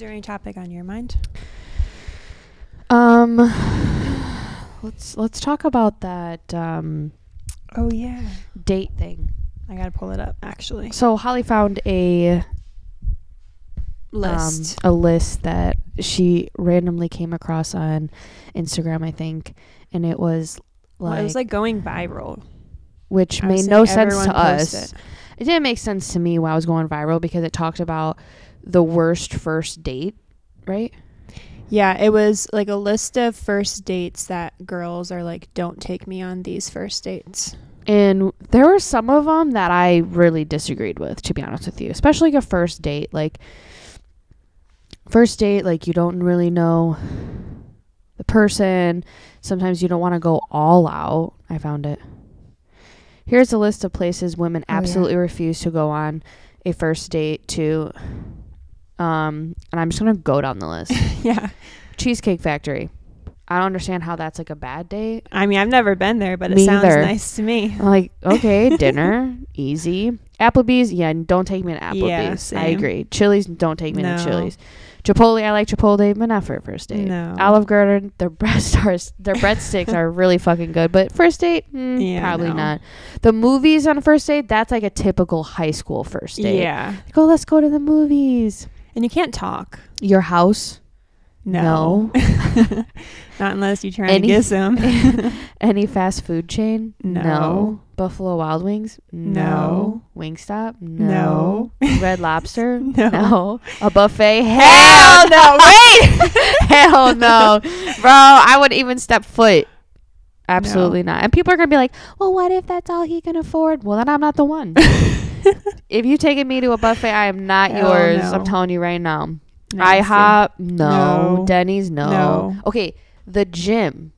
Is there any topic on your mind? Um, let's let's talk about that um Oh yeah. date thing. I gotta pull it up actually. So Holly found a List. um, a list that she randomly came across on Instagram, I think, and it was well, like, it was like going viral. which I made no sense to us. it. It didn't make sense to me why I was going viral because it talked about the worst first date, right? Yeah, it was like a list of first dates that girls are like, "Don't take me on these first dates." And there were some of them that I really disagreed with, to be honest with you, especially like a first date. Like, first date, like, you don't really know the person. Sometimes you don't want to go all out. I found it. Here's a list of places women Oh, yeah. absolutely refuse to go on a first date to. Um, and I'm just going to go down the list yeah. Cheesecake Factory. I don't understand how that's like a bad date. I mean, I've never been there, but it sounds either. nice to me. I'm like, okay, dinner, easy. Applebee's, yeah, don't take me to Applebee's. Yeah, I agree. Chili's, don't take me No. to Chili's. Chipotle, I like Chipotle, but not for a first date. No. Olive Garden, their breast stars, their breadsticks are really fucking good, but first date, mm, Yeah, probably no. not. The movies on a first date, that's like a typical high school first date. Yeah, Like, oh, let's go to the movies. And you can't talk. Your house, No, not unless you try Any- and kiss them. any fast food chain, No. Buffalo Wild Wings, No. Wingstop, No. Red Lobster, No. A buffet, Hell no! Wait. hell no, bro. I wouldn't even step foot. Absolutely not. And people are gonna be like, "Well, what if that's all he can afford?" Well, then I'm not the one. If you taking me to a buffet, I am not Hell yours. no. I'm telling you right now. Nasty. IHOP, no. No. Denny's, no. No. Okay, the gym.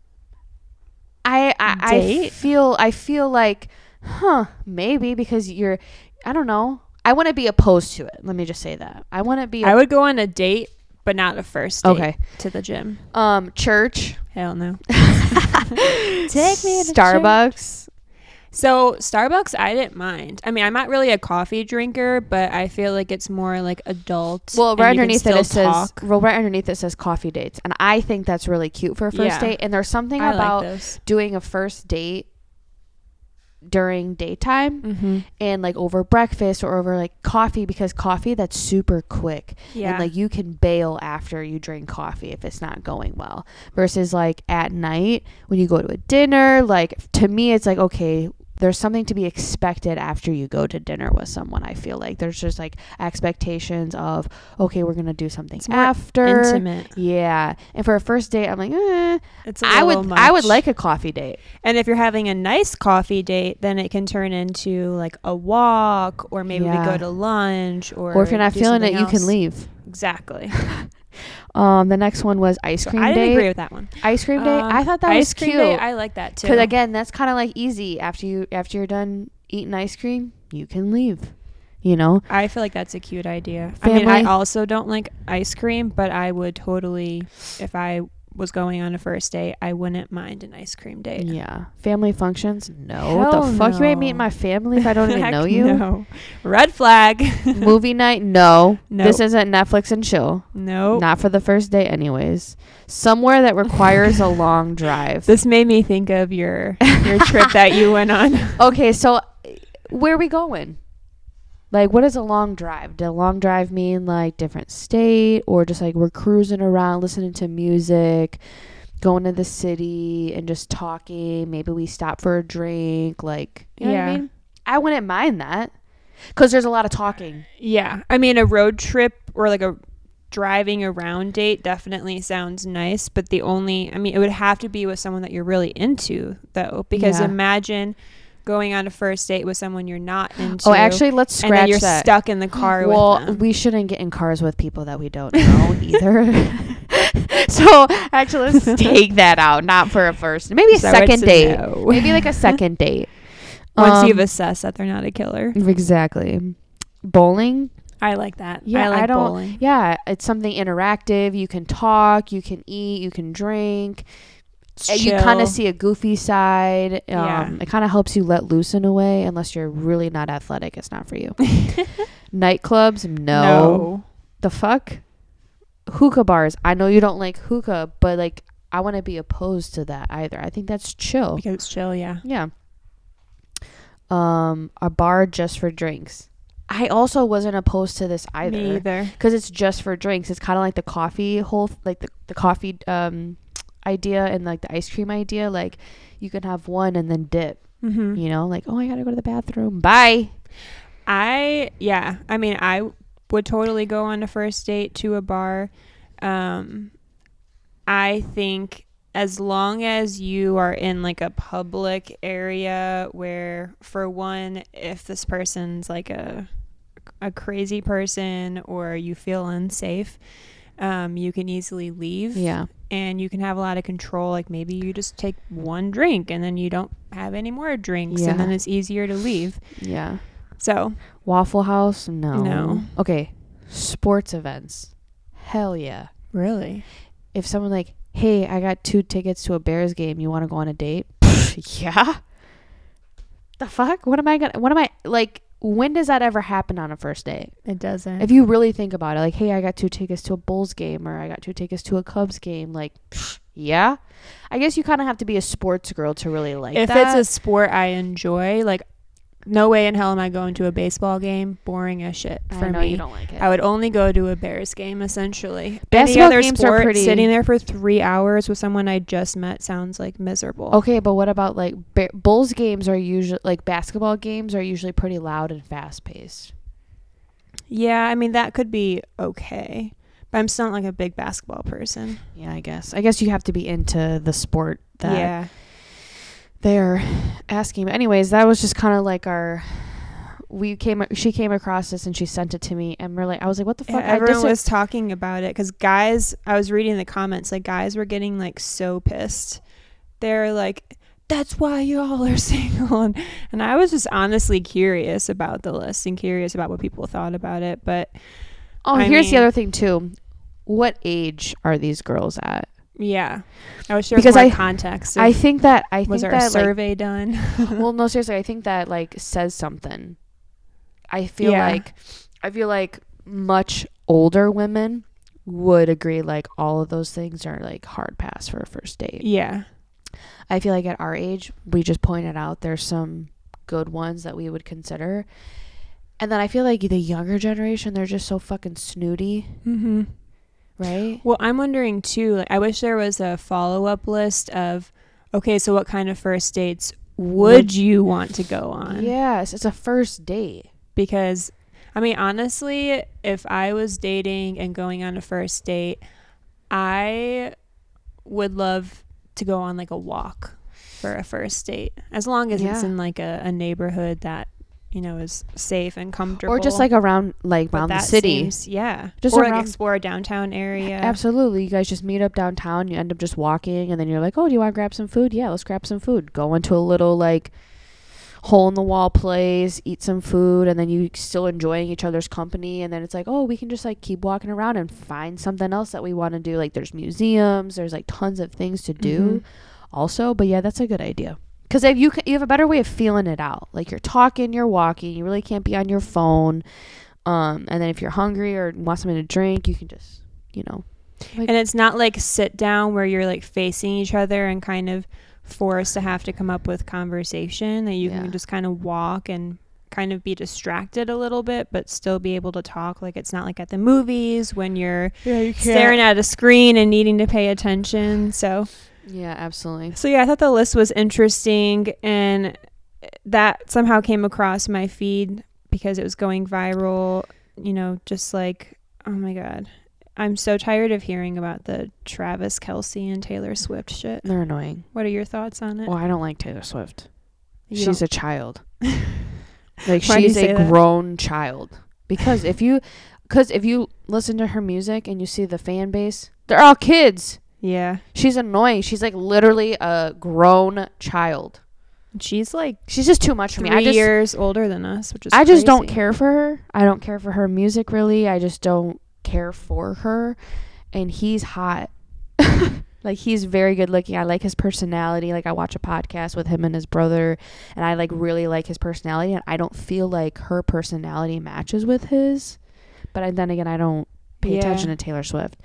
I I, I Date? feel I feel like, huh? Maybe because you're, I don't know. I want to be opposed to it. Let me just say that. I want to be. I would go on a date, but not a first date okay. to the gym. Um, church. Hell no. Take me to Starbucks. So Starbucks, I didn't mind. I mean, I'm not really a coffee drinker, but I feel like it's more like adult. Well, right underneath it, it says. Well, right underneath it says coffee dates, and I think that's really cute for a first Yeah. date. And there's something I about like doing a first date during daytime Mm-hmm. and like over breakfast or over like coffee because coffee that's super quick Yeah. and like you can bail after you drink coffee if it's not going well versus like at night when you go to a dinner like to me it's like okay there's something to be expected after you go to dinner with someone i feel like. There's just like expectations of okay we're gonna do something after. intimate. yeah. And for a first date i'm like eh, It's a i would i would like a coffee date. And if you're having a nice coffee date, then it can turn into like a walk, or maybe we go to lunch, or or if you're not feeling it something you can leave. Exactly. um the next one was ice So cream I didn't date agree with that one. ice cream day. Um, I thought that ice was cream cute. day, I like that too. Because again, that's kind of like easy after you after you're done eating ice cream, you can leave. You know, I feel like that's a cute idea. I mean, I also don't like ice cream, but I would totally, if I was going on a first date, I wouldn't mind an ice cream date. yeah. Family functions, no. What Hell the fuck? You ain't meeting my family if I don't even know you. No. Red flag. Movie night, no. Nope. This isn't Netflix and chill. no. Not for the first date, anyways. Somewhere that requires a long drive. This made me think of your your trip that you went on. Okay, so where are we going? Like, what is a long drive? Does a long drive mean like different state, or just like we're cruising around, listening to music, going to the city, and just talking? Maybe we stop for a drink. Like, you know what I Yeah. mean? I wouldn't mind that because there's a lot of talking. Yeah. I mean, a road trip or like a driving around date definitely sounds nice, but the only, I mean, it would have to be with someone that you're really into, though, because Yeah. imagine going on a first date with someone you're not into. Oh, actually, let's and then scratch you're that. stuck in the car well, with them. we shouldn't get in cars with people that we don't know either. so actually, let's take that out. Not for a first, maybe a So second date. no. Maybe like a second date. Once you've Um, assessed that they're not a killer. exactly. Bowling. I like that. Yeah, I like I don't- bowling. Yeah, it's something interactive. You can talk, you can eat, you can drink. Uh, You kind of see a goofy side. Um, Yeah. It kind of helps you let loose in a way. Unless you're really not athletic, it's not for you. Nightclubs, no. no. The fuck? hookah bars. I know you don't like hookah, but like I wouldn't be opposed to that either. I think that's chill. Because it's chill, yeah. Yeah. Um, a bar just for drinks. I also wasn't opposed to this Me either either. because it's just for drinks. It's kind of like the coffee whole, like the the coffee um idea and like the ice cream idea. Like you can have one and then dip. Mm-hmm. You know, like oh I gotta go to the bathroom. Bye. I yeah, I mean I would totally go on a first date to a bar. Um I think as long as you are in like a public area where for one if this person's like a a crazy person or you feel unsafe, um you can easily leave Yeah. And you can have a lot of control like maybe you just take one drink and then you don't have any more drinks Yeah. and then it's easier to leave. Yeah. So, Waffle House? No. No. Okay. Sports events. Hell yeah. really? If someone like, hey, I got two tickets to a Bears game. You want to go on a date? yeah. The fuck? What am I gonna? What am I like? When does that ever happen on a first date? It doesn't. If you really think about it, like, hey, I got two tickets to a Bulls game, or I got two tickets to a Cubs game. Like, yeah. I guess you kind of have to be a sports girl to really like if that. it's a sport I enjoy, like no way in hell am I going to a baseball game. Boring as shit I for know me. you don't like it. I would only go to a Bears game essentially. Basketball Any other games are pretty- sitting there for three hours with someone I just met sounds like miserable. Okay, but what about like ba- Bulls games are usually like basketball games are usually pretty loud and fast paced. Yeah, I mean that could be okay, but I'm still not like a big basketball person. Yeah, I guess. I guess you have to be into the sport that yeah, they're asking. But anyways, that was just kind of like our. We came. She came across this and she sent it to me, and we're like, I was like, what the Yeah, fuck? I everyone was talking about it because guys, I was reading the comments, like guys were getting like so pissed. They're like, "That's why y'all are single," and, and I was just honestly curious about the list and curious about what people thought about it. But oh, I here's the other thing too. What age are these girls at? Yeah, I wish there Because more I- context. I think that I was think there a that like, survey done? well, no, seriously, I think that like says something. I feel Yeah. like I feel like much older women would agree like all of those things are like hard pass for a first date. yeah, I feel like at our age, we just pointed out there's some good ones that we would consider. And then I feel like the younger generation, they're just so fucking snooty, mm-hmm. Right? Well, I'm wondering too. Like, I wish there was a follow up list of, okay, so what kind of first dates would Would- you want to go on? Yes, it's a first date. Because, I mean, honestly, if I was dating and going on a first date, I would love to go on like a walk for a first date, as long as it's in like a, a neighborhood that you know is safe and comfortable, Or just like around like But around the city. seems- yeah, Just or around- like explore a downtown area. Absolutely. You guys just meet up downtown, you end up just walking and then you're like, "Oh, do you want to grab some food?" Yeah, let's grab some food. Go into a little like hole in the wall place, eat some food and then you still enjoying each other's company and then it's like, "Oh, we can just like keep walking around and find something else that we want to do." Like there's museums, there's like tons of things to do Mhm. also, but yeah, that's a good idea. Cuz if you ca- you have a better way of feeling it out. Like you're talking, you're walking, you really can't be on your phone. Um and then if you're hungry or want something to drink, you can just, you know, and it's not like sit down where you're like facing each other and kind of forced to have to come up with conversation that you Yeah. can just kind of walk and kind of be distracted a little bit but still be able to talk like it's not like at the movies when you're yeah, you staring at a screen and needing to pay attention so Yeah, absolutely. so yeah i thought the list was interesting and that somehow came across my feed because it was going viral you know just like oh my god i'm so tired of hearing about the travis Kelce and taylor swift shit They're annoying. what are your thoughts on it Well, I don't like Taylor Swift. You she's don't- a child. like Why she's a that? grown child. Because if you cuz if you listen to her music and you see the fan base, they're all kids. Yeah She's annoying. She's like literally a grown child. she's like She's just too much for me. I just years older than us which is I just don't care for her. I don't care for her music really. I just don't care for her. And he's hot. like he's very good looking. I like his personality. Like I watch a podcast with him and his brother and I like really like his personality and I don't feel like her personality matches with his. But I, then again, I don't pay Yeah. attention to Taylor Swift.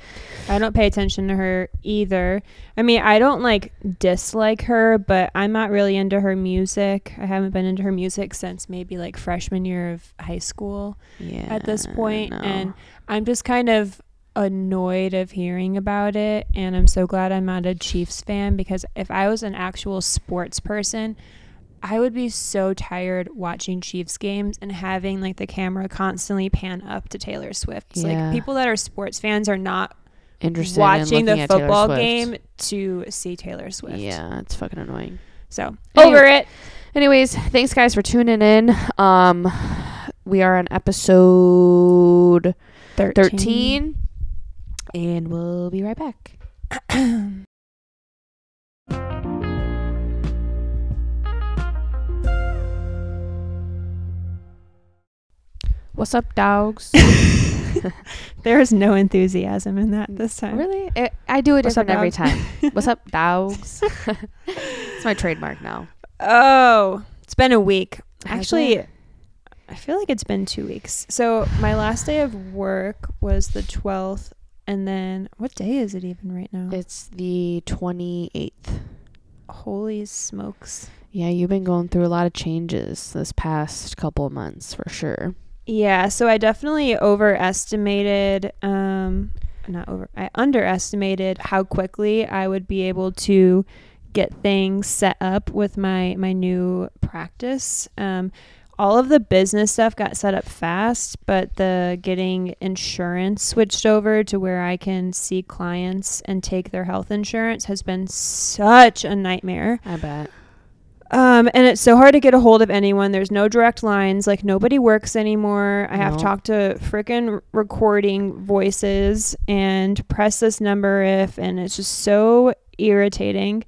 I don't pay attention to her either. I mean, I don't like dislike her, but I'm not really into her music. I haven't been into her music since maybe like freshman year of high school Yeah. at this point, no. and I'm just kind of annoyed of hearing about it and I'm so glad I'm not a Chiefs fan because if I was an actual sports person I would be so tired watching Chiefs games and having like the camera constantly pan up to Taylor Swift. It's Yeah. like people that are sports fans are not interested watching in the looking at Taylor football game to see Taylor Swift. Yeah, it's fucking annoying. So Anyway. over it. Anyways, thanks guys for tuning in. Um, we are on episode 13. 13 and we'll be right back. What's up, dogs? There's no enthusiasm in that this time. really? I, I do it What's different every time. What's up, dogs? it's my trademark now. Oh, it's been a week. Actually. I feel like it's been two weeks. So my last day of work was the 12th. And then what day is it even right now? It's the 28th. Holy smokes. Yeah, you've been going through a lot of changes this past couple of months for sure. Yeah, so I definitely overestimated um not over I underestimated how quickly I would be able to get things set up with my my new practice. Um all of the business stuff got set up fast, but the getting insurance switched over to where I can see clients and take their health insurance has been such a nightmare. I bet. Um, and it's so hard to get a hold of anyone. There's no direct lines. Like nobody works anymore. I have No. to talk to freaking recording voices and press this number if, and it's just so irritating.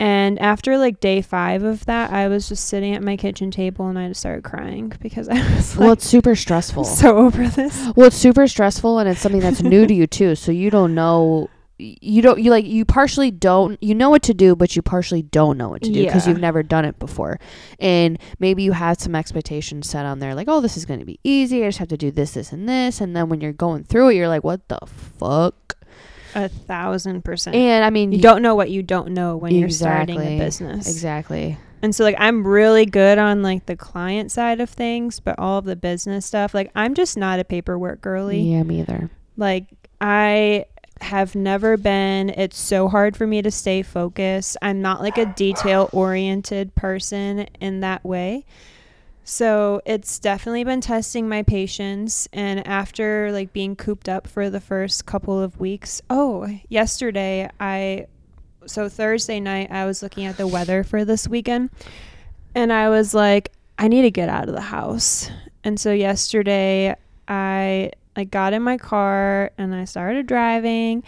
And after like day five of that, I was just sitting at my kitchen table and I just started crying because I was like, well, it's super stressful. so over this. well, it's super stressful and it's something that's new to you too. So you don't know you don't you like you partially don't you know what to do but you partially don't know what to do because Yeah. you've never done it before and maybe you had some expectations set on there like oh this is going to be easy i just have to do this this and this and then when you're going through it you're like what the fuck A thousand percent. and i mean you don't know what you don't know when you're starting a business. exactly And so like I'm really good on like the client side of things, but all of the business stuff, like I'm just not a paperwork girly. yeah me either Like I have never been. It's so hard for me to stay focused. I'm not like a detail oriented person in that way. So it's definitely been testing my patience and after like being cooped up for the first couple of weeks. Oh, yesterday I so Thursday night I was looking at the weather for this weekend and I was like I need to get out of the house. And so yesterday I like got in my car and I started driving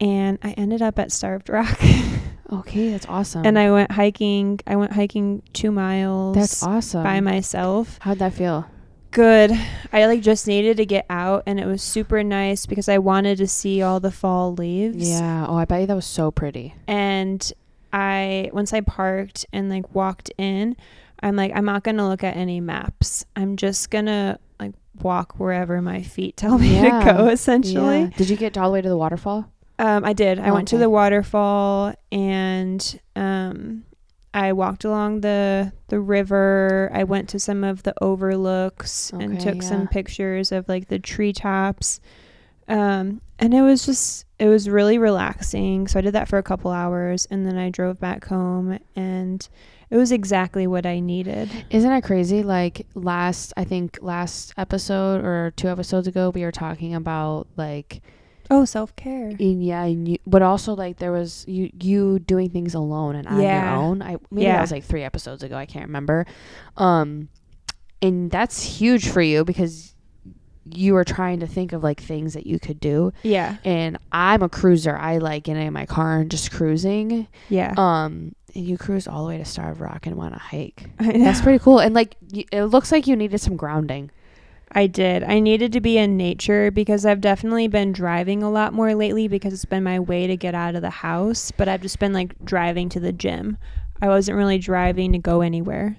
and I ended up at Starved Rock. okay that's awesome and I went hiking. I went hiking 2 miles that's awesome by myself. how'd that feel Good. I like just needed to get out and it was super nice because I wanted to see all the fall leaves. yeah oh i bet you that was so pretty And I once I parked and like walked in, I'm like I'm not going to look at any maps. I'm just going to like walk wherever my feet tell me Yeah. to go essentially. Yeah. did you get all the way to the waterfall Um, I did. I went to the waterfall and um, I walked along the the river. I went to some of the overlooks and Okay, took some pictures of like the treetops. Um, and it was just it was really relaxing. So I did that for a couple hours and then I drove back home and it was exactly what I needed. Isn't that crazy? Like last, I think last episode or two episodes ago, we were talking about like, Oh, self care. yeah, and you, but also like there was you you doing things alone and on Yeah. your own. I maybe Yeah. that was like three episodes ago. I can't remember. Um, and that's huge for you because you were trying to think of like things that you could do. Yeah. And I'm a cruiser. I like getting in my car and just cruising. Yeah. Um, and you cruise all the way to Starved Rock and want to hike. That's pretty cool. And like, y- it looks like you needed some grounding. I did. I needed to be in nature because I've definitely been driving a lot more lately because it's been my way to get out of the house, but I've just been like driving to the gym. I wasn't really driving to go anywhere.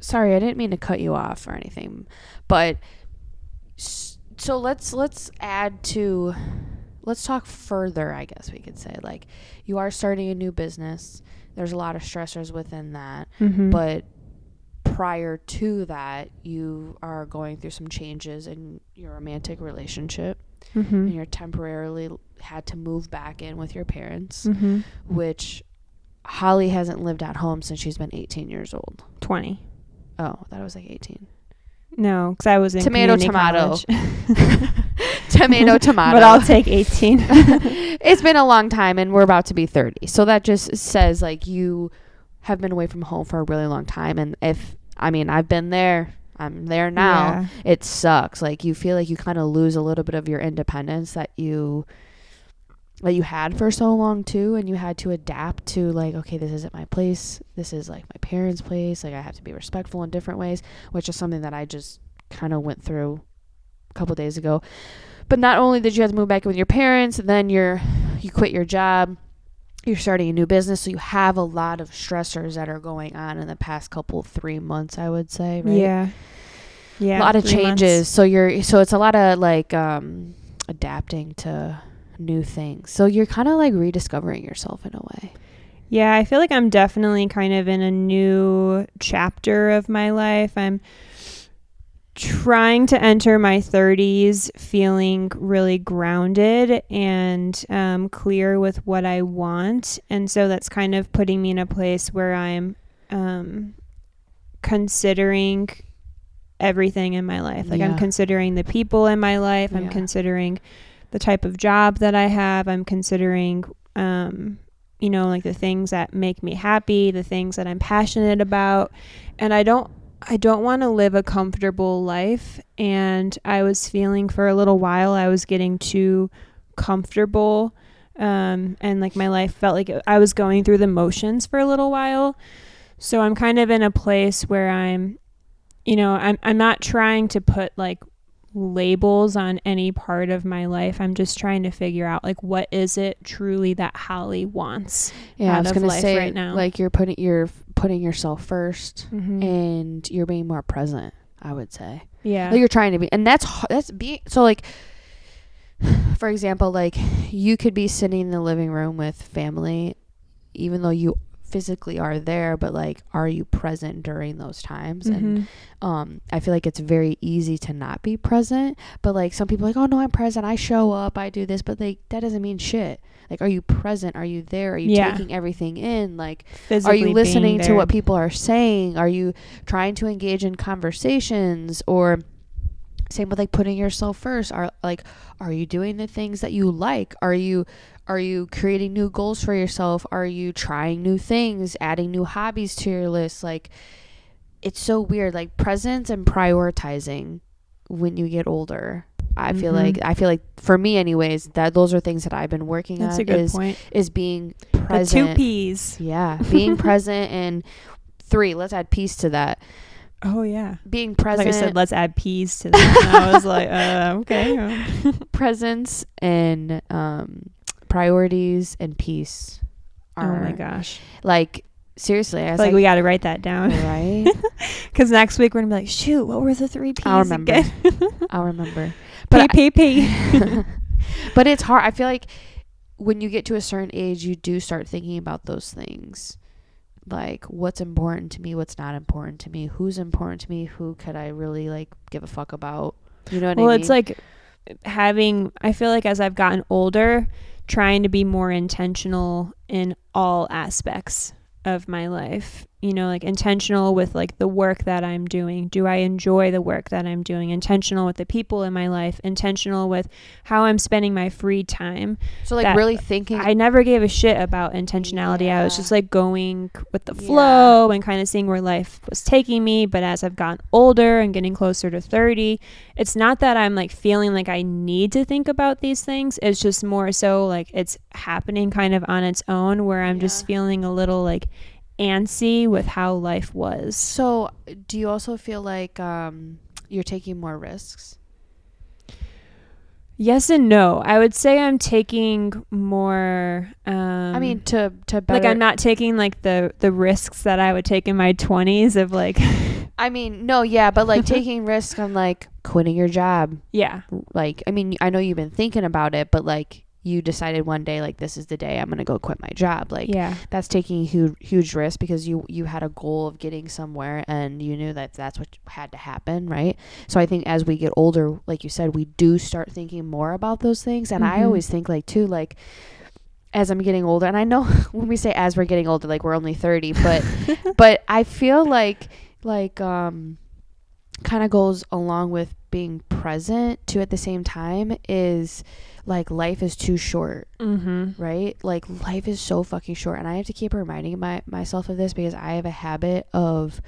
Sorry, I didn't mean to cut you off or anything, but so let's let's add to let's talk further, I guess we could say. Like you are starting a new business. There's a lot of stressors within that. Mm-hmm. But prior to that, you are going through some changes in your romantic relationship mm-hmm. and you're temporarily had to move back in with your parents, mm-hmm. which Holly hasn't lived at home since she's been 18 years old. 20. Oh, that was like 18. No, because I was in Tomato, tomato. Tomato, tomato. but I'll take 18. it's been a long time and we're about to be 30. So that just says like you have been away from home for a really long time and if I mean, I've been there. I'm there now. Yeah. It sucks. Like you feel like you kind of lose a little bit of your independence that you that you had for so long too and you had to adapt to like okay this isn't my place this is like my parents place like i have to be respectful in different ways which is something that i just kind of went through a couple days ago but not only did you have to move back in with your parents then you're you quit your job you're starting a new business so you have a lot of stressors that are going on in the past couple three months i would say right Yeah. Yeah. a lot of changes months. so you're so it's a lot of like um adapting to new things so you're kind of like rediscovering yourself in a way Yeah, I feel like I'm definitely kind of in a new chapter of my life. I'm trying to enter my 30s feeling really grounded and um, clear with what I want. And so that's kind of putting me in a place where I'm um, considering everything in my life. Like Yeah. I'm considering the people in my life, I'm Yeah. considering the type of job that I have, I'm considering um, you know, like the things that make me happy, the things that I'm passionate about. And I don't I don't want to live a comfortable life and I was feeling for a little while I was getting too comfortable um and like my life felt like I was going through the motions for a little while. So I'm kind of in a place where I'm you know, I'm I'm not trying to put like labels on any part of my life. I'm just trying to figure out like what is it truly that Holly wants. yeah i out was of gonna life say right now. like you're putting you're putting yourself 1st Mm-hmm. and you're being more present i would say yeah. like you're trying to be and that's that's being so like for example like you could be sitting in the living room with family even though you physically are there but like are you present during those times? And Mhm. um i feel like it's very easy to not be present but like some people are like oh no i'm present. I show up. I do this. But like that doesn't mean shit. Like are you present? Are you there? Are you Yeah. taking everything in? Like Physically are you listening to what people are saying? Are you trying to engage in conversations? Or same with like putting yourself first. Are like are you doing the things that you like? Are you are you creating new goals for yourself are you trying new things adding new hobbies to your list like it's so weird like presence and prioritizing when you get older i feel Mhm. like i feel like for me anyways that those are things that i've been working That's on a good is point. is being The present two P's. yeah, being present and three. Let's add peace to that. Oh yeah. Being present. Like I said, let's add peas to that. I was like, uh, okay. presence and um, priorities and peace oh my gosh. like seriously. I was like like, we got to write that down right. because next week we're gonna be like, shoot, what were the three P's I'll remember. again? I'll remember. But P P P. But it's hard. I feel like when you get to a certain age, you do start thinking about those things. Like what's important to me, what's not important to me, who's important to me, who could I really like give a fuck about? You know what Well, I mean? Well, it's like having. I feel like as I've gotten older, trying to be more intentional in all aspects of my life. You know, like intentional with like the work that I'm doing. Do I enjoy the work that I'm doing? Intentional with the people in my life. Intentional with how I'm spending my free time. so like really thinking. I never gave a shit about intentionality. I was just like going with the Yeah. flow and kind of seeing where life was taking me. But as I've gotten older and getting closer to 30, it's not that I'm like feeling like I need to think about these things. It's just more so like it's happening kind of on its own where I'm just feeling a little like antsy with how life was. so do you also feel like um, you're taking more risks? Yes and no. I would say I'm taking more. Um, I mean, to to better. like I'm not taking like the the risks that I would take in my 20s of like, I mean, no, yeah, but like taking risks on like quitting your job. yeah, Like, I mean, I know you've been thinking about it, but like you decided one day, like this is the day I'm gonna go quit my job. Like, yeah, that's taking a huge huge risk because you you had a goal of getting somewhere and you knew that that's what had to happen right so i think as we get older like you said we do start thinking more about those things and i Mhm. always think like too like as i'm getting older and i know when we say as we're getting older like we're only 30 but but i feel like like um kind of goes along with being present too at the same time is like life is too short mm-hmm. right? Like life is so fucking short, and I have to keep reminding my myself of this because I have a habit of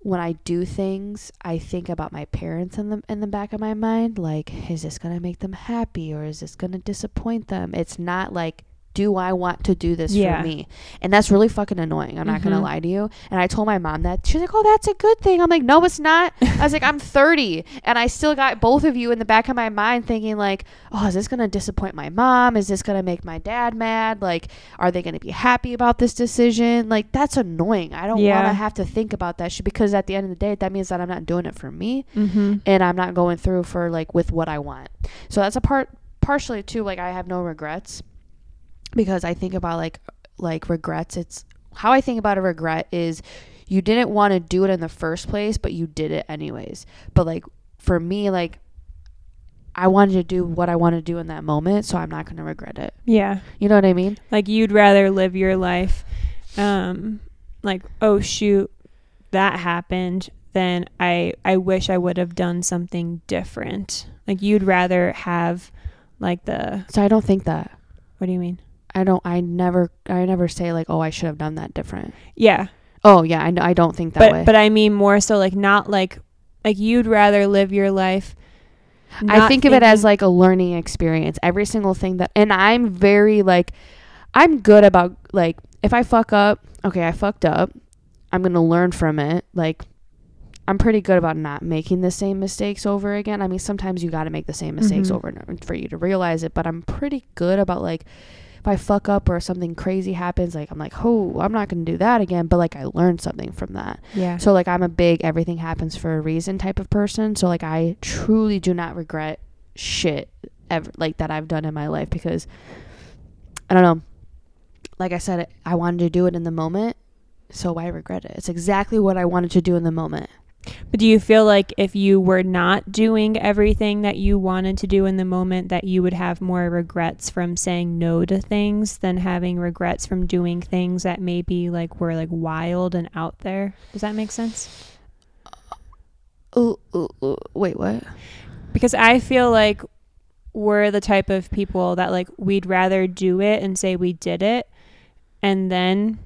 when I do things, I think about my parents in the in the back of my mind. Like, is this gonna make them happy or is this gonna disappoint them? It's not like. Do I want to do this Yeah. for me? And that's really fucking annoying. I'm not gonna Mhm. lie to you. And I told my mom that. She's like, "Oh, that's a good thing." I'm like, "No, it's not." I was like, "I'm 30, and I still got both of you in the back of my mind thinking like, oh, is this gonna disappoint my mom? Is this gonna make my dad mad? Like, are they gonna be happy about this decision? Like, that's annoying. I don't Yeah. want to have to think about that shit because at the end of the day, that means that I'm not doing it for me Mm-hmm. and I'm not going through for like with what I want. So that's a part partially too. Like, I have no regrets because I think about like like regrets. It's how I think about a regret is you didn't want to do it in the first place, but you did it anyways. But like for me, like I wanted to do what I wanted to do in that moment, so I'm not going to regret it. Yeah, You know what I mean? like you'd rather live your life, um, like oh shoot, that happened. Then I I wish I would have done something different. Like you'd rather have, like the So I don't think that. what do you mean? I don't. I never. I never say like, oh, I should have done that different. Yeah, Oh yeah, I, I don't think that but way. but I mean more so like not like like you'd rather live your life. I think of it as like a learning experience. Every single thing that, and I'm very like, I'm good about like if I fuck up, okay, I fucked up. I'm gonna learn from it. Like, I'm pretty good about not making the same mistakes over again. I mean, sometimes you got to make the same mistakes Mhm. over and over for you to realize it. But I'm pretty good about like. If I fuck up or something crazy happens, like I'm like, oh, I'm not gonna do that again. But like I learned something from that. yeah. So like I'm a big everything happens for a reason type of person. So like I truly do not regret shit ever like that I've done in my life because I don't know. Like I said, I wanted to do it in the moment, so why regret it? It's exactly what I wanted to do in the moment. But do you feel like if you were not doing everything that you wanted to do in the moment, that you would have more regrets from saying no to things than having regrets from doing things that maybe like were like wild and out there? Does that make sense? Ooh, ooh, ooh. Wait, what? Because I feel like we're the type of people that like we'd rather do it and say we did it and then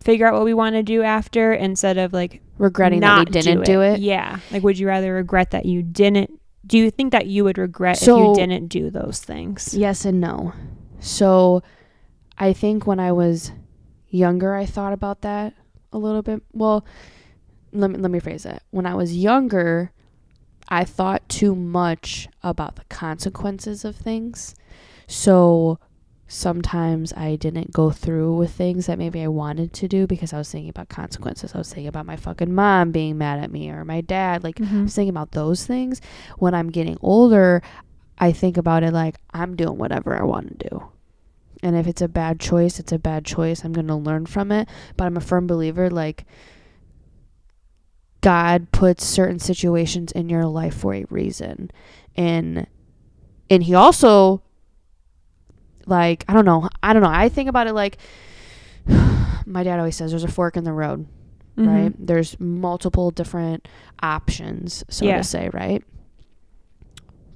figure out what we want to do after instead of like Regretting that we didn't do it. Yeah. Like, would you rather regret that you didn't? Do you think that you would regret if you didn't do those things? Yes and no. So I think when I was younger I thought about that a little bit. Well, let me let me phrase it. When I was younger, I thought too much about the consequences of things. So sometimes I didn't go through with things that maybe I wanted to do because I was thinking about consequences. I was thinking about my fucking mom being mad at me or my dad. Like I Mhm. was thinking about those things. When I'm getting older, I think about it like I'm doing whatever I want to do. And if it's a bad choice, it's a bad choice. I'm going to learn from it. But I'm a firm believer like God puts certain situations in your life for a reason. And and he also like I don't know. I don't know. I think about it like my dad always says there's a fork in the road Mhm. right? There's multiple different options, so Yeah. to say, right?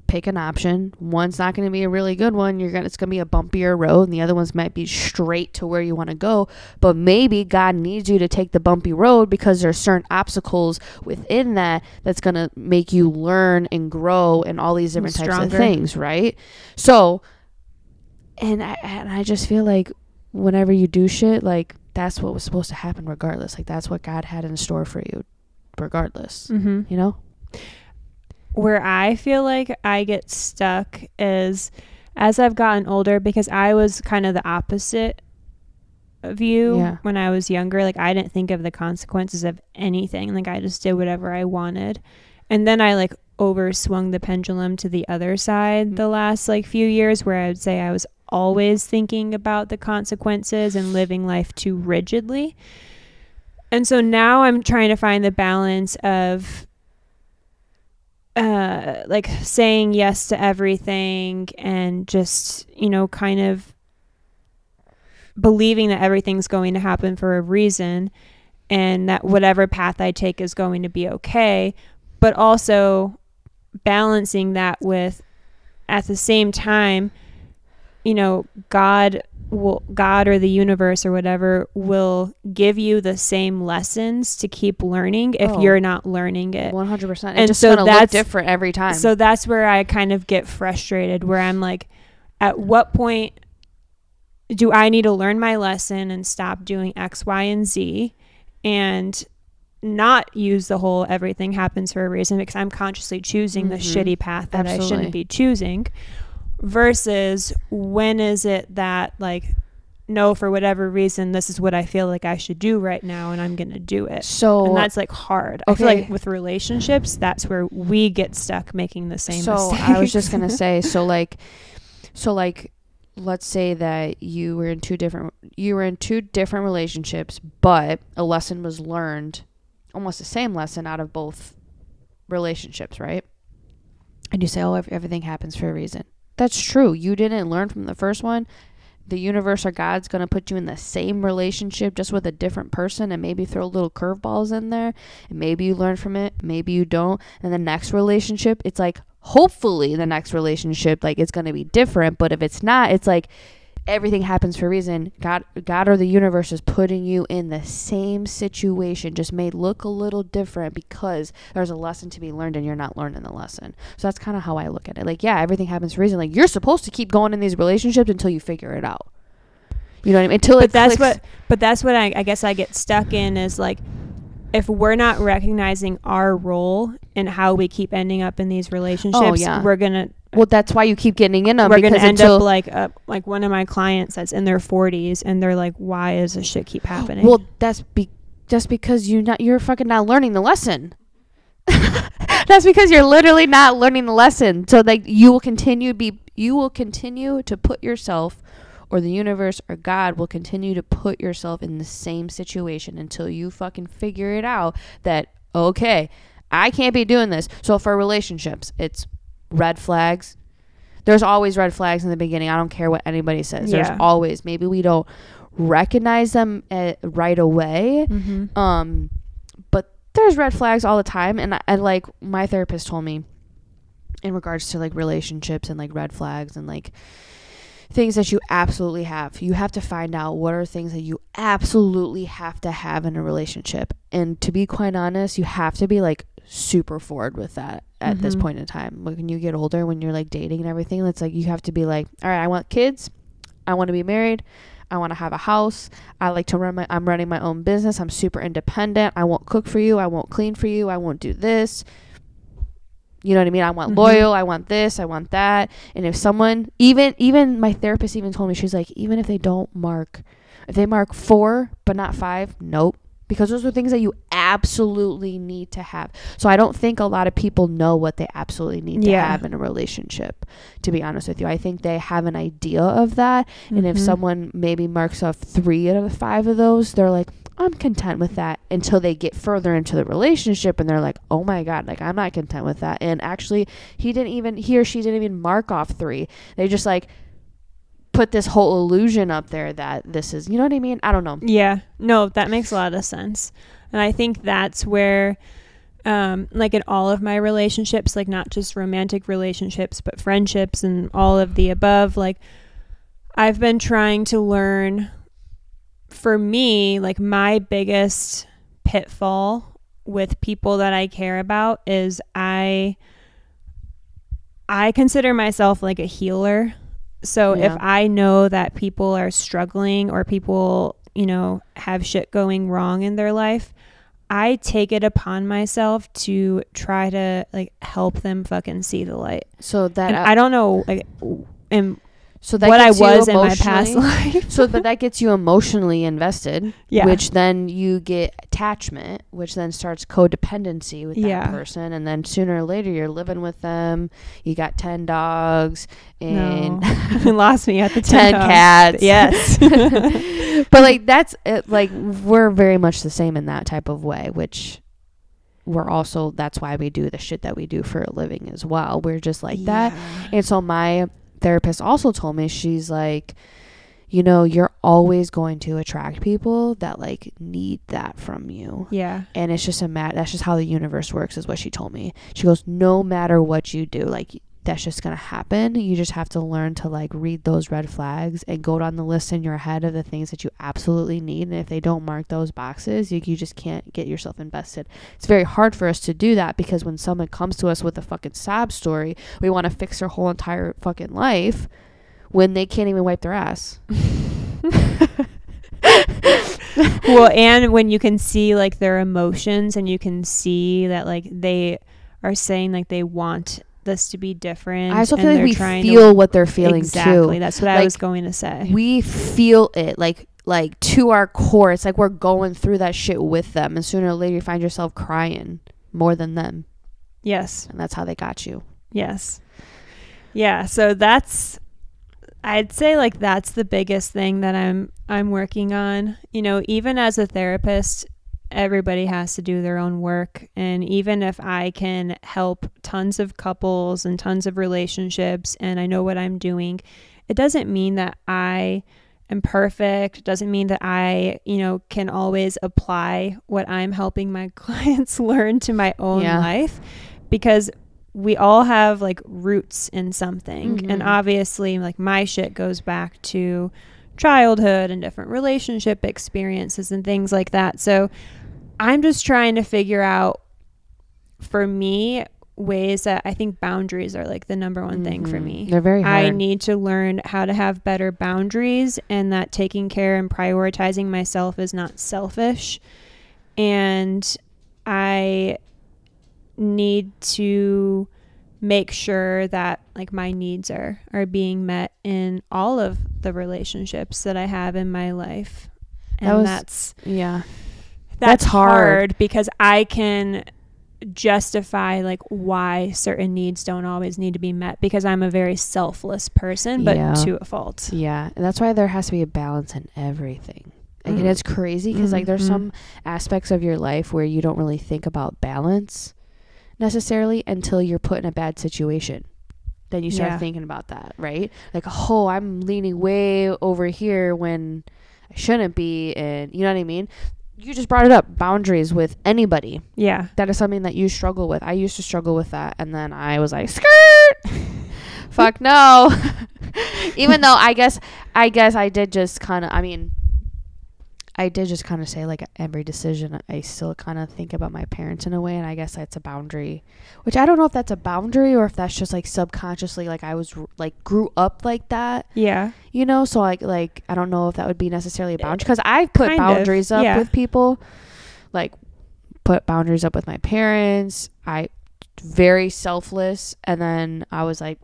Pick an option. One's not going to be a really good one. You're gonna it's going to be a bumpier road, and the other ones might be straight to where you want to go. But maybe God needs you to take the bumpy road because there's certain obstacles within that that's going to make you learn and grow and all these different types of things, right? So, and I and I just feel like whenever you do shit, like that's what was supposed to happen regardless. Like that's what God had in store for you regardless. Mhm. You know? where I feel like I get stuck is as I've gotten older because I was kind of the opposite of you Yeah. when I was younger. Like I didn't think of the consequences of anything. Like I just did whatever I wanted. And then I like overswung the pendulum to the other side the last like few years where I would say I was always thinking about the consequences and living life too rigidly. And so now I'm trying to find the balance of uh like saying yes to everything and just, you know, kind of believing that everything's going to happen for a reason and that whatever path I take is going to be okay, but also balancing that with at the same time, you know, God will God or the universe or whatever will give you the same lessons to keep learning if Oh. you're not learning it. One hundred percent. And It's just so gonna look that's- different every time. So that's where I kind of get frustrated where I'm like at what point do I need to learn my lesson and stop doing X, Y, and Z and not use the whole everything happens for a reason because I'm consciously choosing the Mhm. shitty path that I shouldn't be choosing versus when is it that like no for whatever reason this is what I feel like I should do right now and I'm going to do it. so and that's like hard. I feel like okay. with relationships, that's where we get stuck making the same so mistakes. I was just gonna say, so like, so like, let's say that you were in two different, you were in two different relationships, but a lesson was learned, almost the same lesson out of both relationships, right? And you say, oh, everything happens for a reason. That's true. You didn't learn from the first one. The universe or God's gonna put you in the same relationship, just with a different person, and maybe throw little curveballs in there. And maybe you learn from it, maybe you don't. And the next relationship, it's like hopefully the next relationship, like it's gonna be different. But if it's not, it's like everything happens for a reason. God, God or the universe is putting you in the same situation, just made look a little different because there's a lesson to be learned and you're not learning the lesson. So that's kind of how I look at it. Like, yeah, everything happens for a reason. Like you're supposed to keep going in these relationships until you figure it out. You know what I mean? Until but that's clicks. what but that's what I, I guess I get stuck in is like if we're not recognizing our role and how we keep ending up in these oh, relationships, Oh, yeah. we're gonna Well, that's why you keep getting in them. we're gonna end up like uh, like one of my clients that's in their 40s and they're like, why does this shit keep happening? Well, that's be just because you not you're fucking not learning the lesson. that's because you're literally not learning the lesson. So like you will continue be you will continue to put yourself or the universe or God will continue to put yourself in the same situation until you fucking figure it out that okay, I can't be doing this. So for relationships, it's red flags. There's always red flags in the beginning. I don't care what anybody says. Yeah. There's always maybe we don't recognize them uh, right away. Mhm. Um, but there's red flags all the time, and I, I like my therapist told me in regards to like relationships and like red flags and like things that you absolutely have. You have to find out what are things that you absolutely have to have in a relationship. And to be quite honest, you have to be like super forward with that at this Mhm. point in time. Like when you get older, when you're like dating and everything, it's like you have to be like, all right, I want kids. I want to be married. I want to have a house. I like to run my I'm running my own business. I'm super independent. I won't cook for you. I won't clean for you. I won't do this. You know what I mean? I want Mhm. loyal. I want this. I want that. And if someone even even my therapist even told me she's like even if they don't mark if they mark 4 but not 5, nope. Because those are things that you absolutely need to have. So I don't think a lot of people know what they absolutely need to have in a relationship. To be honest with you, I think they have an idea of that and if Mhm. someone maybe marks off three out of the five of those, they're like, I'm content with that until they get further into the relationship and they're like, oh my God, like I'm not content with that. And actually, he didn't even, he or she didn't even mark off three. They just like put this whole illusion up there that this is, you know what I mean? I don't know. Yeah, no, that makes a lot of sense. And I think that's where, um, like in all of my relationships, like not just romantic relationships, but friendships and all of the above, like I've been trying to learn for me, like my biggest pitfall with people that I care about is I I consider myself like a healer. So Yeah. if I know that people are struggling or people, you know, have shit going wrong in their life, I take it upon myself to try to like help them fucking see the light. So that uh, I don't know like and so that what I was in my past life. so but that gets you emotionally invested Yeah. which then you get attachment which then starts codependency with that Yeah. person and then sooner or later you're living with them you got 10 dogs and no. lost me at the 10 dogs. cats Yes. but like that's it, like we're very much the same in that type of way which we're also that's why we do the shit that we do for a living as well we're just like that and so my therapist also told me she's like, you know, you're always going to attract people that like need that from you. Yeah. And it's just a mat that's just how the universe works is what she told me. She goes, "No matter what you do, like that's just going to happen. You just have to learn to like read those red flags and go down the list in your head of the things that you absolutely need. And if they don't mark those boxes, you, you just can't get yourself invested. It's very hard for us to do that because when someone comes to us with a fucking sob story, we want to fix their whole entire fucking life when they can't even wipe their ass. well, and when you can see like their emotions and you can see that like they are saying like they want this to be different. I also feel like we feel what they're feeling exactly. too. That's what I was going to say. we feel it like like to our core it's like we're going through that shit with them and sooner or later you find yourself crying more than them yes. and that's how they got you Yes. Yeah, so that's I'd say like that's the biggest thing that I'm I'm working on. You know, even as a therapist, everybody has to do their own work and even if I can help tons of couples and tons of relationships and I know what I'm doing, it doesn't mean that I am perfect. It doesn't mean that I, you know, can always apply what I'm helping my clients learn to my own Yeah. life because we all have like roots in something and Mhm. obviously like my shit goes back to childhood and different relationship experiences and things like that so i'm just trying to figure out for me ways that i think boundaries are like the number one thing for Mhm. me they're very hard I need to learn how to have better boundaries and that taking care and prioritizing myself is not selfish. And I need to make sure that like my needs are are being met in all of the relationships that I have in my life. That And was- that's yeah that's, That's hard. hard because I can justify like why certain needs don't always need to be met because I'm a very selfless person, but Yeah. to a fault. yeah and that's why there has to be a balance in everything like, and Mm. it's crazy because like there's Mhm. some aspects of your life where you don't really think about balance necessarily until you're put in a bad situation then you start Yeah. thinking about that right like oh i'm leaning way over here when i shouldn't be and you know what i mean you just brought it up boundaries with anybody. Yeah. that is something that you struggle with. I used to struggle with that and then i was like skirt! Fuck no. Even though i guess i guess i did just kind of i mean i did just kind of say like every decision i still kind of think about my parents in a way and i guess that's a boundary which i don't know if that's a boundary or if that's just like subconsciously like i was like grew up like that Yeah. you know so like like i don't know if that would be necessarily a boundary because i put Kind of, boundaries up yeah. with people like put boundaries up with my parents i very selfless and then i was like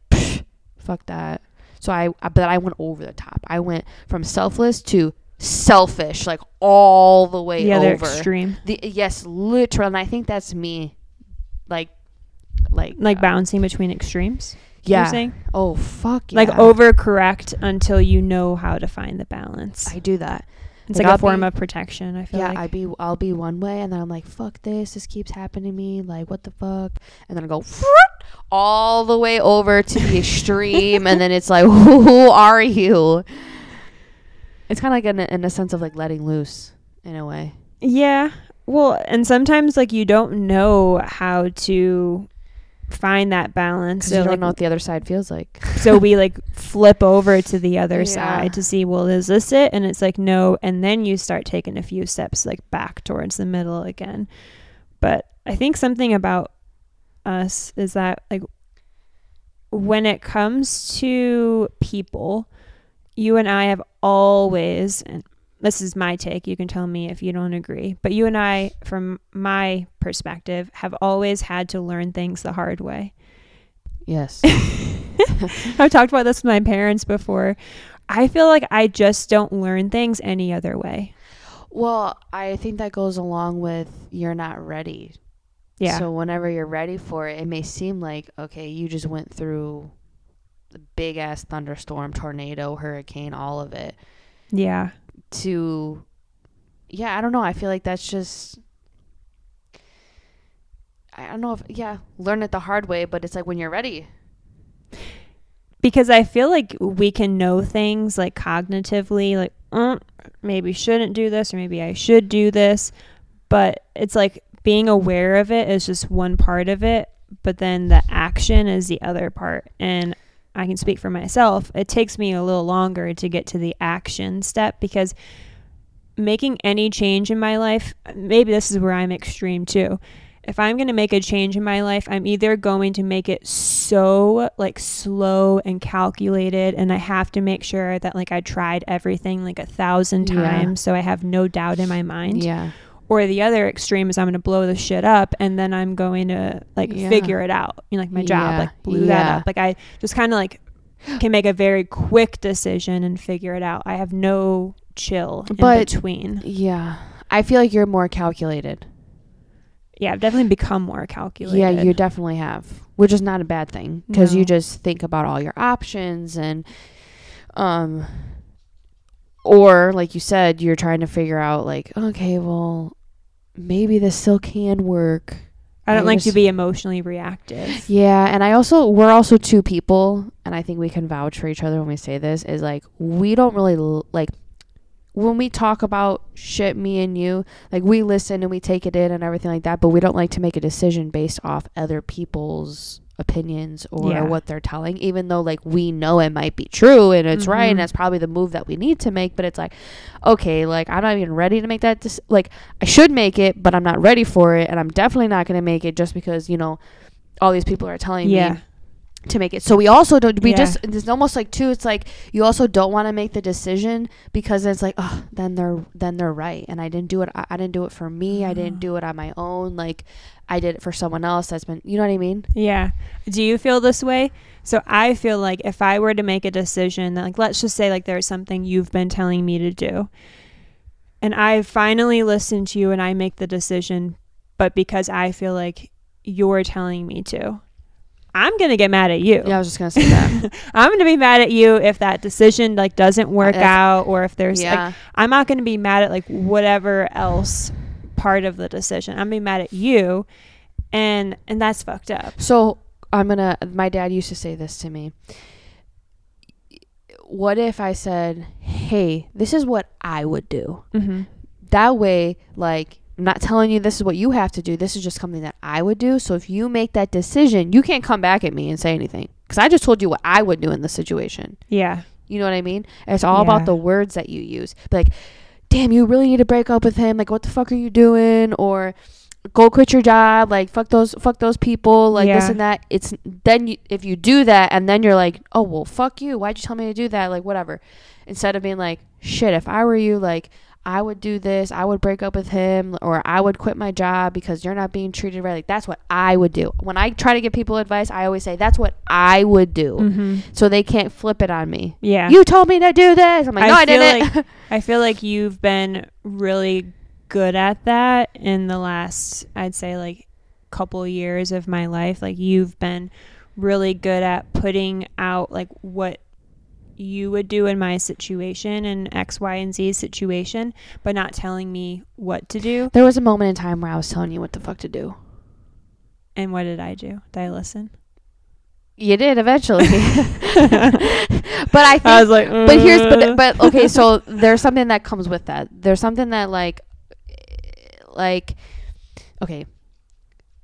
fuck that so I, I but i went over the top i went from selfless to selfish like all the way other over extreme. the yes literal and i think that's me like like Like uh, bouncing between extremes. yeah You're saying? oh fuck Like yeah. overcorrect until you know how to find the balance. i do that it's like, like, a form be- of protection, I feel yeah, like. I be I'll be one way and then I'm like, fuck this, this keeps happening to me, like what the fuck? And then I go all the way over to the extreme and then it's like, who are you? It's kind of like in a, in a sense of like letting loose in a way. Yeah. Well, and sometimes like you don't know how to find that balance. So you don't like, know what the other side feels like. so we like flip over to the other Yeah. side to see, well, is this it? And it's like no, and then you start taking a few steps like back towards the middle again. But I think something about us is that like when it comes to people, you and I have always and this is my take. You can tell me if you don't agree. But you and I, from my perspective, have always had to learn things the hard way. Yes. I've talked about this with my parents before. I feel like I just don't learn things any other way. well, I think that goes along with you're not ready. Yeah. So whenever you're ready for it, it may seem like okay, you just went through big ass thunderstorm, tornado, hurricane, all of it. yeah. To yeah, I don't know. I feel like that's just I don't know if yeah, learn it the hard way, but it's like when you're ready. because I feel like we can know things like cognitively, like "Mm, maybe shouldn't do this or maybe I should do this, but it's like being aware of it is just one part of it, but then the action is the other part. And I can speak for myself. It takes me a little longer to get to the action step because making any change in my life, maybe this is where I'm extreme too. If I'm going to make a change in my life, I'm either going to make it so like slow and calculated and I have to make sure that like I tried everything like a thousand Yeah. times so I have no doubt in my mind. Yeah. Or the other extreme is I'm going to blow the shit up and then I'm going to like Yeah. figure it out. You know, like my job, Yeah. like blew that up. Like I just kind of like can make a very quick decision and figure it out. I have no chill in between. Yeah. I feel like you're more calculated. Yeah, I've definitely become more calculated. Yeah, you definitely have, which is not a bad thing because you just think about all your options and, um, or like you said, you're trying to figure out like, okay, well, maybe this still can work. I don't I like to be emotionally reactive. Yeah, and I also we're also two people, and I think we can vouch for each other when we say this. Is like we don't really l- like when we talk about shit. Me and you, like we listen and we take it in and everything like that, but we don't like to make a decision based off other people's opinions or Yeah. what they're telling, even though like we know it might be true and it's right Mhm. and that's probably the move that we need to make. But it's like, okay, like I'm not even ready to make that. Dec- like I should make it, but I'm not ready for it, and I'm definitely not going to make it just because you know all these people are telling Yeah. me to make it. So we also don't. We Yeah. just it's almost like too. It's like you also don't want to make the decision because it's like oh then they're then they're right and I didn't do it. I, I didn't do it for me. I didn't do it on my own. Like I did it for someone else. That's been you know what I mean. Yeah. Do you feel this way? So I feel like if I were to make a decision, like let's just say like there's something you've been telling me to do, and I finally listen to you and I make the decision, but because I feel like you're telling me to, I'm gonna get mad at you. Yeah, I was just gonna say that. I'm gonna be mad at you if that decision like doesn't work uh, That's- out or if there's like yeah. I'm not gonna be mad at like whatever else part of the decision. I'm gonna be mad at you and and that's fucked up. So I'm gonna. My dad used to say this to me. What if I said, "Hey, this is what I would do." Mm-hmm. that way like i'm not telling you this is what you have to do this is just something that i would do so if you make that decision you can't come back at me and say anything because i just told you what i would do in the situation Yeah. you know what i mean it's all Yeah. about the words that you use like damn you really need to break up with him. Like what the fuck are you doing? Or go quit your job. Like fuck those fuck those people. Like this and that. It's then you, if you do that and then you're like oh well fuck you. Why'd you tell me to do that? Like whatever. Instead of being like shit if i were you like I would do this, I would break up with him, or I would quit my job because you're not being treated right. Like that's what I would do. When I try to give people advice, I always say that's what I would do, Mm-hmm. so they can't flip it on me. Yeah. You told me to do this. I'm like, no, I feel didn't. I feel like you've been really good at that in the last I'd say like couple years of my life. Like you've been really good at putting out like what you would do in my situation and X, Y, and Z situation, but not telling me what to do. there was a moment in time where I was telling you what the fuck to do. And what did I do? Did I listen? You did eventually, but I think I was like, but here's "Uh." but but okay so there's something that comes with that there's something that like like okay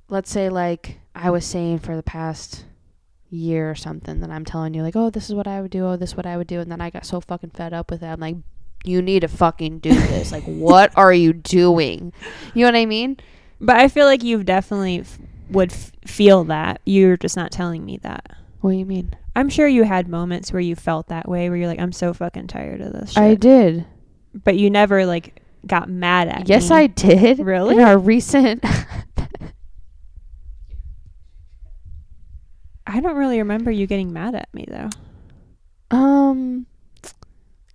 let's say like i was saying for the past year or something that i'm telling you like oh this is what i would do oh this is what i would do and then i got so fucking fed up with it i'm like you need to fucking do this like what are you doing you know what i mean But I feel like you've definitely f- would f- feel that. You're just not telling me that. what do you mean I'm sure you had moments where you felt that way, where you're like, I'm so fucking tired of this shit. i did but you never like got mad at Yes, me. Yes, I did. Really? In our recent I don't really remember you getting mad at me though. um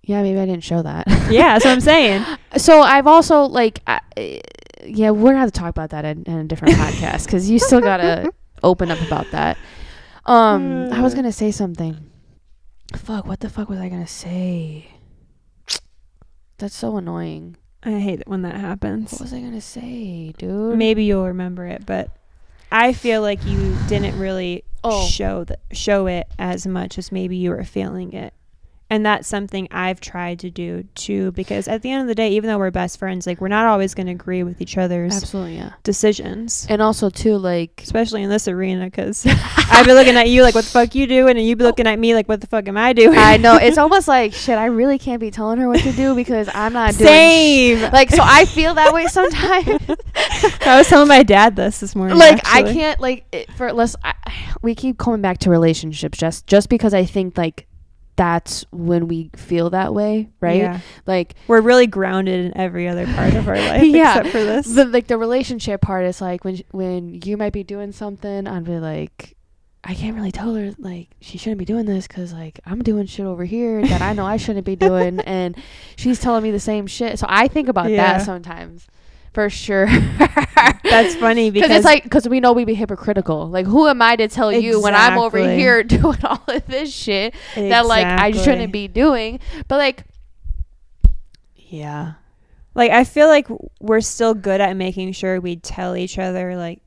yeah, maybe I didn't show that. yeah, that's what I'm saying. So I've also like, I, yeah, we're gonna have to talk about that in, in a different podcast because you still gotta open up about that. Um, I was gonna say something. Fuck, what the fuck was I gonna say? That's so annoying. I hate it when that happens. What was I gonna say, dude? Maybe you'll remember it, but I feel like you didn't really Oh. show the, show it as much as maybe you were feeling it. And that's something I've tried to do too because at the end of the day even though we're best friends like we're not always going to agree with each other's Absolutely, yeah. decisions. And also too, like, Especially in this arena cuz I'd be looking at you like what the fuck you doing and you'd be looking at me like what the fuck am I doing? I know it's almost like shit. I really can't be telling her what to do because I'm not doing. sh- Same. like, so I feel that way sometimes. I was telling my dad this this morning. like I can't like it, for less. I, we keep coming back to relationships just just because I think like that's when we feel that way, right? Yeah. Like We're really grounded in every other part of our life Yeah. except for this. the like the relationship part is like when when you might be doing something, I'd be like. I can't really tell her like she shouldn't be doing this because like I'm doing shit over here that I know I shouldn't be doing, and she's telling me the same shit. So I think about Yeah. that sometimes, for sure. That's funny Because it's like because we know we'd be hypocritical. Like, who am I to tell you when I'm over here doing all of this shit that like I shouldn't be doing? But like, yeah, like I feel like we're still good at making sure we tell each other like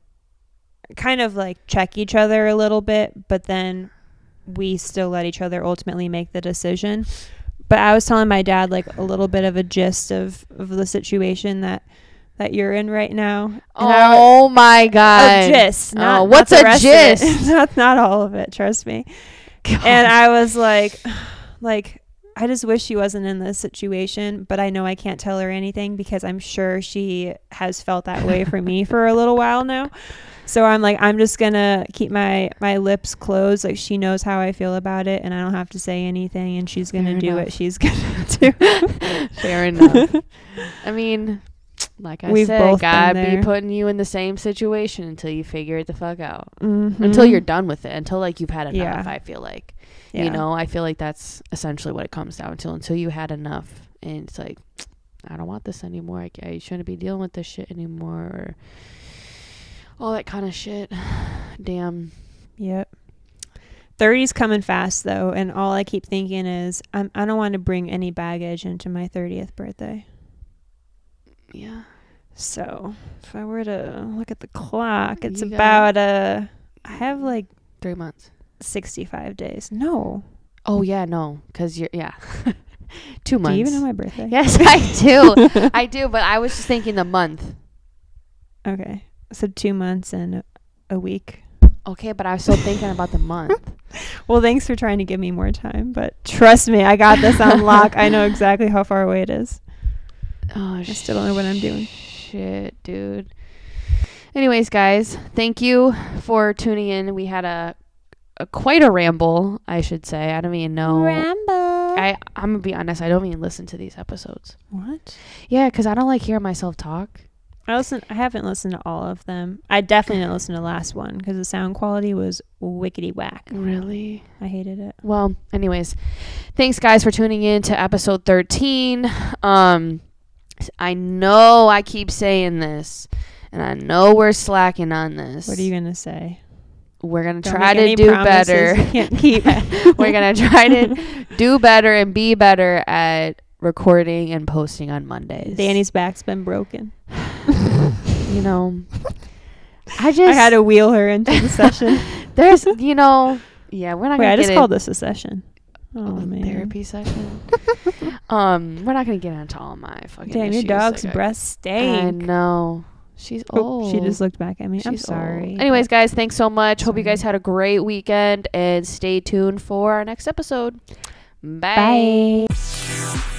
kind of like check each other a little bit, but then we still let each other ultimately make the decision. But I was telling my dad like a little bit of a gist of, of the situation that that you're in right now. And I wa- oh my a god, gist. Oh, not, Oh, what's the a rest of it. gist? not not all of it. Trust me. God. And I was like, like I just wish she wasn't in this situation, but I know I can't tell her anything because I'm sure she has felt that way for me for a little while now. So I'm like, I'm just gonna keep my my lips closed. Like she knows how I feel about it, and I don't have to say anything, and she's gonna Fair do enough. what she's gonna do. fair enough. I mean, like I We've said, both God be putting you in the same situation until you figure it the fuck out. Mhm. Until you're done with it. Until like you've had enough. Yeah. I feel like. Yeah. You know, I feel like that's essentially what it comes down to. Until you had enough, and it's like, I don't want this anymore. I, I shouldn't be dealing with this shit anymore, or all that kind of shit. Damn. Yep. 30's coming fast though, and all I keep thinking is I'm I don't want to bring any baggage into my 30th birthday. Yeah. So, if I were to look at the clock, it's You got- about uh I have like Three months. 65 days. No. Oh yeah, no, because you're yeah. Two months. Do you even know my birthday? Yes, I do. I do, but I was just thinking the month. Okay. So 2 months and a week. Okay, but I was still thinking about the month. Well, thanks for trying to give me more time, but trust me, I got this on lock. I know exactly how far away it is. Oh, I still don't know what I'm doing. Shit, dude. Anyways, guys, thank you for tuning in. We had a, a quite a ramble, I should say. I don't even know. Ramble. I I'm gonna be honest. I don't even listen to these episodes. what? Yeah, because I don't like hearing myself talk. I listen. I haven't listened to all of them. I definitely didn't listen to the last one because the sound quality was wickety whack. Really? I hated it. Well, anyways, thanks guys for tuning in to episode 13. Um I know I keep saying this and I know we're slacking on this. What are you gonna say? We're going to Don't try to do better. can't keep. we're going to try to do better and be better at recording and posting on Mondays. Danny's back's been broken. you know, I just I had to wheel her into the session. there's you know, yeah, we're not Wait, going I just called this a session. Oh, man. therapy session. um, we're not gonna get into all my fucking. Damn, your issues, dog's like, I- breath I stank. know. She's Oh, old. she just looked back at me. I'm She's old. sorry. Anyways, guys, thanks so much. Hope you guys had a great weekend and stay tuned for our next episode. Bye. bye.